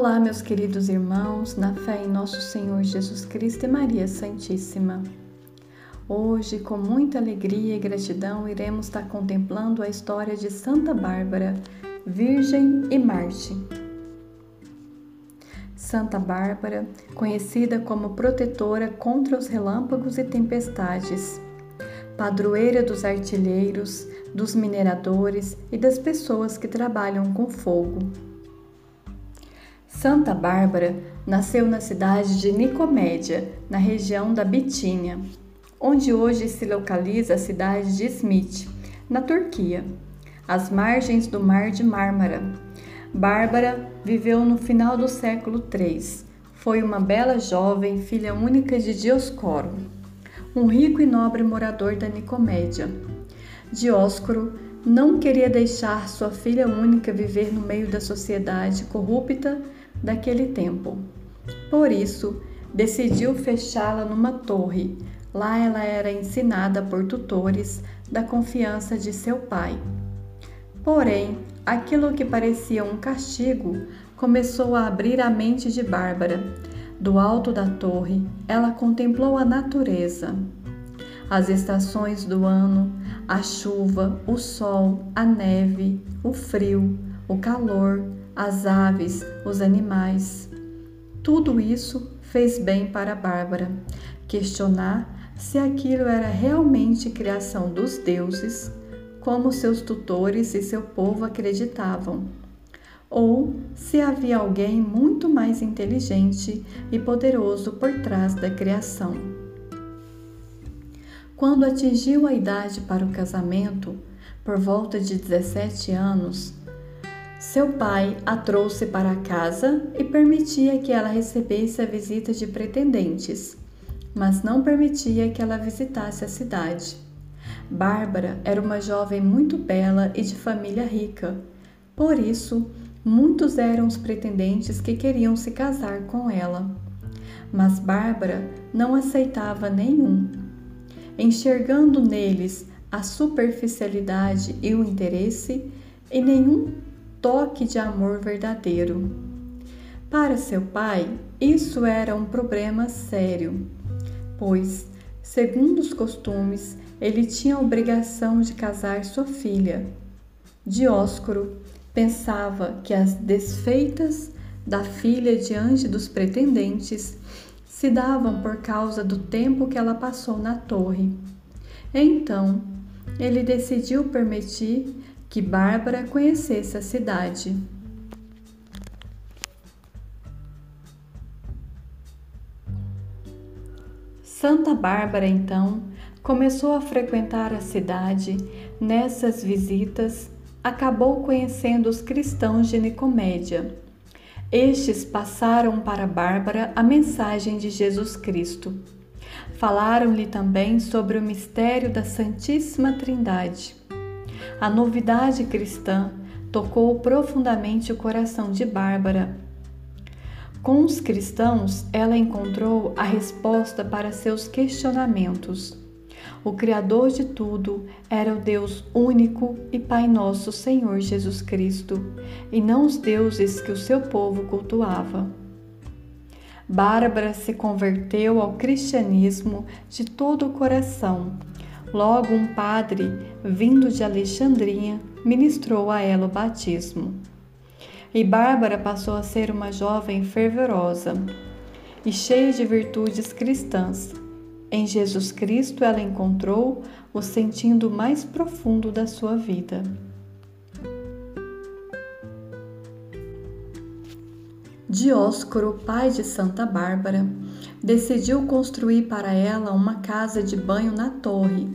Olá, meus queridos irmãos, na fé em nosso Senhor Jesus Cristo e Maria Santíssima. Hoje, com muita alegria e gratidão, iremos estar contemplando a história de Santa Bárbara, Virgem e Marte. Santa Bárbara, conhecida como protetora contra os relâmpagos e tempestades, padroeira dos artilheiros, dos mineradores e das pessoas que trabalham com fogo. Santa Bárbara nasceu na cidade de Nicomédia, na região da Bitínia, onde hoje se localiza a cidade de Smith, na Turquia, às margens do Mar de Mármara. Bárbara viveu no final do século III. Foi uma bela jovem, filha única de Dioscoro, um rico e nobre morador da Nicomédia. Dioscoro não queria deixar sua filha única viver no meio da sociedade corrupta daquele tempo. Por isso, decidiu fechá-la numa torre. Lá ela era ensinada por tutores da confiança de seu pai. Porém, aquilo que parecia um castigo começou a abrir a mente de Bárbara. Do alto da torre, ela contemplou a natureza, as estações do ano, a chuva, o sol, a neve, o frio, o calor, as aves, os animais. Tudo isso fez bem para Bárbara questionar se aquilo era realmente criação dos deuses, como seus tutores e seu povo acreditavam, ou se havia alguém muito mais inteligente e poderoso por trás da criação. Quando atingiu a idade para o casamento, por volta de 17 anos, seu pai a trouxe para casa e permitia que ela recebesse a visita de pretendentes, mas não permitia que ela visitasse a cidade. Bárbara era uma jovem muito bela e de família rica. Por isso, muitos eram os pretendentes que queriam se casar com ela. Mas Bárbara não aceitava nenhum. Enxergando neles a superficialidade e o interesse, e nenhum toque de amor verdadeiro. Para seu pai, isso era um problema sério, pois, segundo os costumes, ele tinha a obrigação de casar sua filha. Dióscoro pensava que as desfeitas da filha diante dos pretendentes se davam por causa do tempo que ela passou na torre. Então, ele decidiu permitir que Bárbara conhecesse a cidade. Santa Bárbara, então, começou a frequentar a cidade. Nessas visitas, acabou conhecendo os cristãos de Nicomédia. Estes passaram para Bárbara a mensagem de Jesus Cristo. Falaram-lhe também sobre o mistério da Santíssima Trindade. A novidade cristã tocou profundamente o coração de Bárbara. Com os cristãos, ela encontrou a resposta para seus questionamentos. O Criador de tudo era o Deus único e Pai nosso Senhor Jesus Cristo, e não os deuses que o seu povo cultuava. Bárbara se converteu ao cristianismo de todo o coração Logo, um padre, vindo de Alexandria, ministrou a ela o batismo. E Bárbara passou a ser uma jovem fervorosa e cheia de virtudes cristãs. Em Jesus Cristo ela encontrou o sentido mais profundo da sua vida. Dióscoro, pai de Santa Bárbara, decidiu construir para ela uma casa de banho na torre,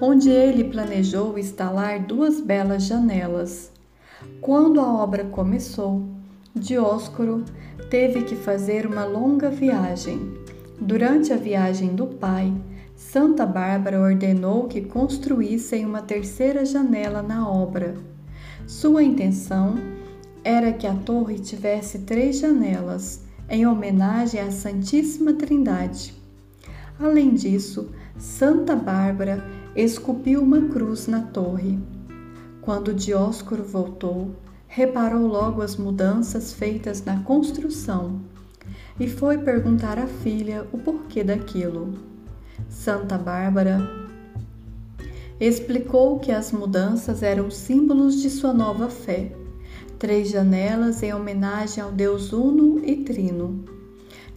onde ele planejou instalar duas belas janelas. Quando a obra começou, Dióscoro teve que fazer uma longa viagem. Durante a viagem do pai, Santa Bárbara ordenou que construíssem uma terceira janela na obra. Sua intenção era que a torre tivesse três janelas em homenagem à Santíssima Trindade. Além disso, Santa Bárbara esculpiu uma cruz na torre. Quando Dióscoro voltou, reparou logo as mudanças feitas na construção e foi perguntar à filha o porquê daquilo. Santa Bárbara explicou que as mudanças eram símbolos de sua nova fé. Três janelas em homenagem ao Deus Uno e Trino,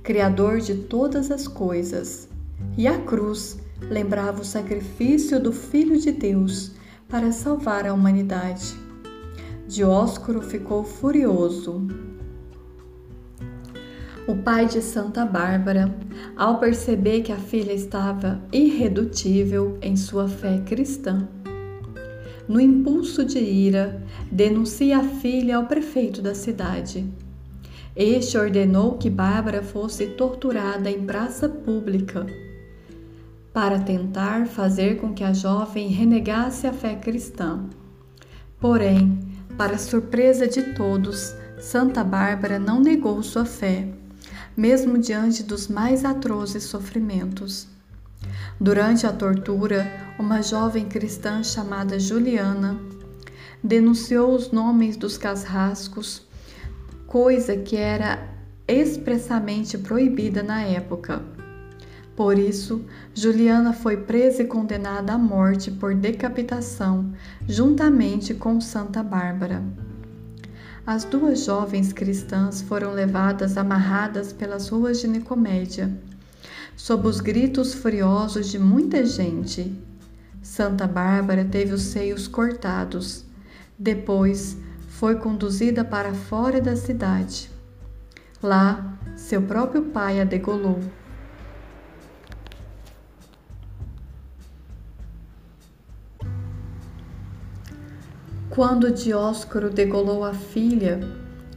Criador de todas as coisas, e a cruz lembrava o sacrifício do Filho de Deus para salvar a humanidade. Dióscoro ficou furioso. O pai de Santa Bárbara, ao perceber que a filha estava irredutível em sua fé cristã, no impulso de ira, denuncia a filha ao prefeito da cidade. Este ordenou que Bárbara fosse torturada em praça pública para tentar fazer com que a jovem renegasse a fé cristã. Porém, para surpresa de todos, Santa Bárbara não negou sua fé, mesmo diante dos mais atrozes sofrimentos. Durante a tortura, uma jovem cristã chamada Juliana denunciou os nomes dos casrascos, coisa que era expressamente proibida na época. Por isso, Juliana foi presa e condenada à morte por decapitação, juntamente com Santa Bárbara. As duas jovens cristãs foram levadas amarradas pelas ruas de Nicomédia, sob os gritos furiosos de muita gente. Santa Bárbara teve os seios cortados. Depois, foi conduzida para fora da cidade. Lá, seu próprio pai a degolou. Quando Dioscoro degolou a filha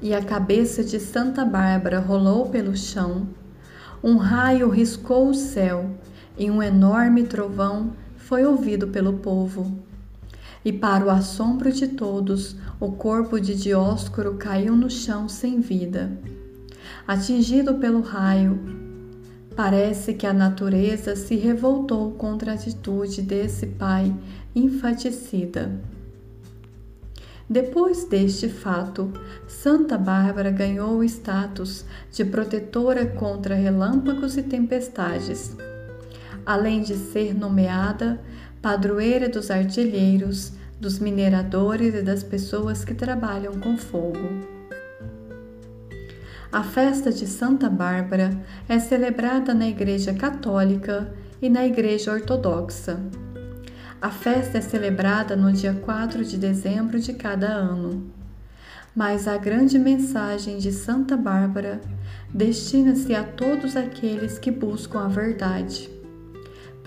e a cabeça de Santa Bárbara rolou pelo chão, um raio riscou o céu e um enorme trovão foi ouvido pelo povo. E para o assombro de todos, o corpo de Dioscoro caiu no chão sem vida. Atingido pelo raio, parece que a natureza se revoltou contra a atitude desse pai infaticida. Depois deste fato, Santa Bárbara ganhou o status de protetora contra relâmpagos e tempestades, além de ser nomeada padroeira dos artilheiros, dos mineradores e das pessoas que trabalham com fogo. A festa de Santa Bárbara é celebrada na Igreja Católica e na Igreja Ortodoxa. A festa é celebrada no dia 4 de dezembro de cada ano. Mas a grande mensagem de Santa Bárbara destina-se a todos aqueles que buscam a verdade,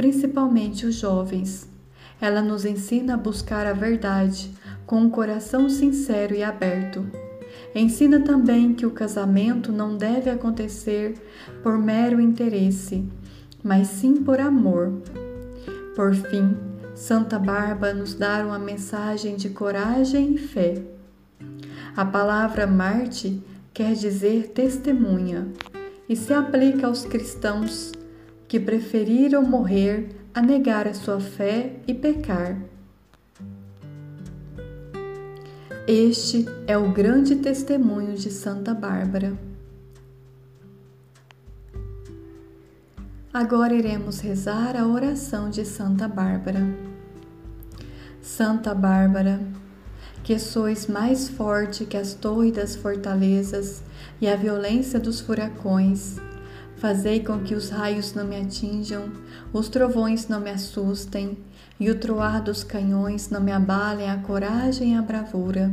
principalmente os jovens. Ela nos ensina a buscar a verdade com um coração sincero e aberto. Ensina também que o casamento não deve acontecer por mero interesse, mas sim por amor. Por fim, Santa Bárbara nos dá uma mensagem de coragem e fé. A palavra Marte quer dizer testemunha e se aplica aos cristãos que preferiram morrer a negar a sua fé e pecar. Este é o grande testemunho de Santa Bárbara. Agora iremos rezar a oração de Santa Bárbara. Santa Bárbara, que sois mais forte que as torres das fortalezas e a violência dos furacões, fazei com que os raios não me atinjam, os trovões não me assustem e o troar dos canhões não me abalem a coragem e a bravura.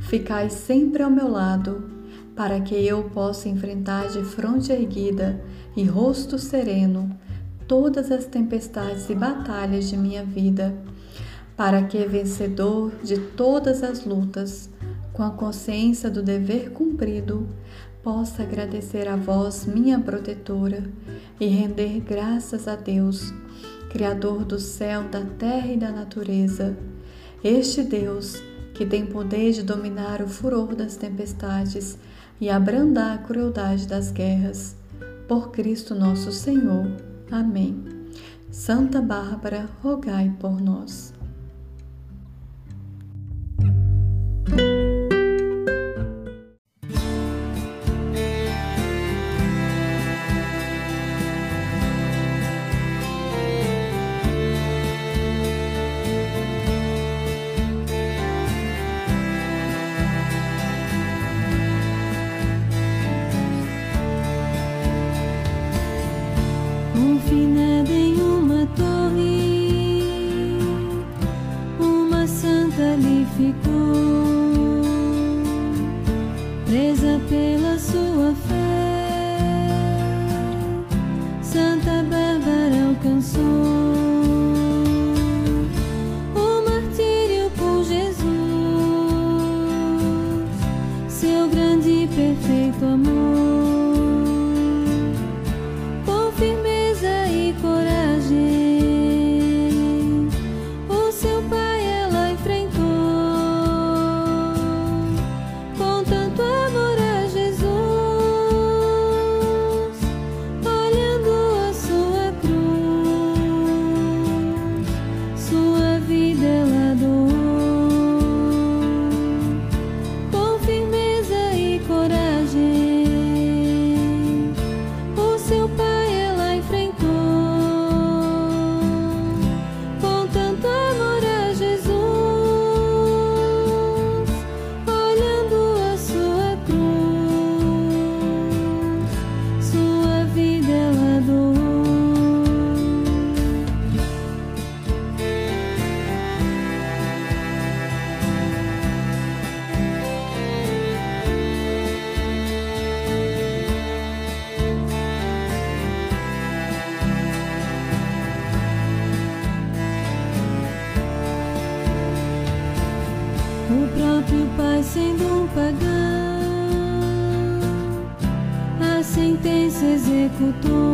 Ficai sempre ao meu lado, para que eu possa enfrentar de fronte erguida e rosto sereno todas as tempestades e batalhas de minha vida para que, vencedor de todas as lutas, com a consciência do dever cumprido, possa agradecer a vós, minha protetora, e render graças a Deus, Criador do céu, da terra e da natureza, este Deus que tem poder de dominar o furor das tempestades e abrandar a crueldade das guerras. Por Cristo nosso Senhor. Amém. Santa Bárbara, rogai por nós. dali ficou. Pagão, a sentença executou,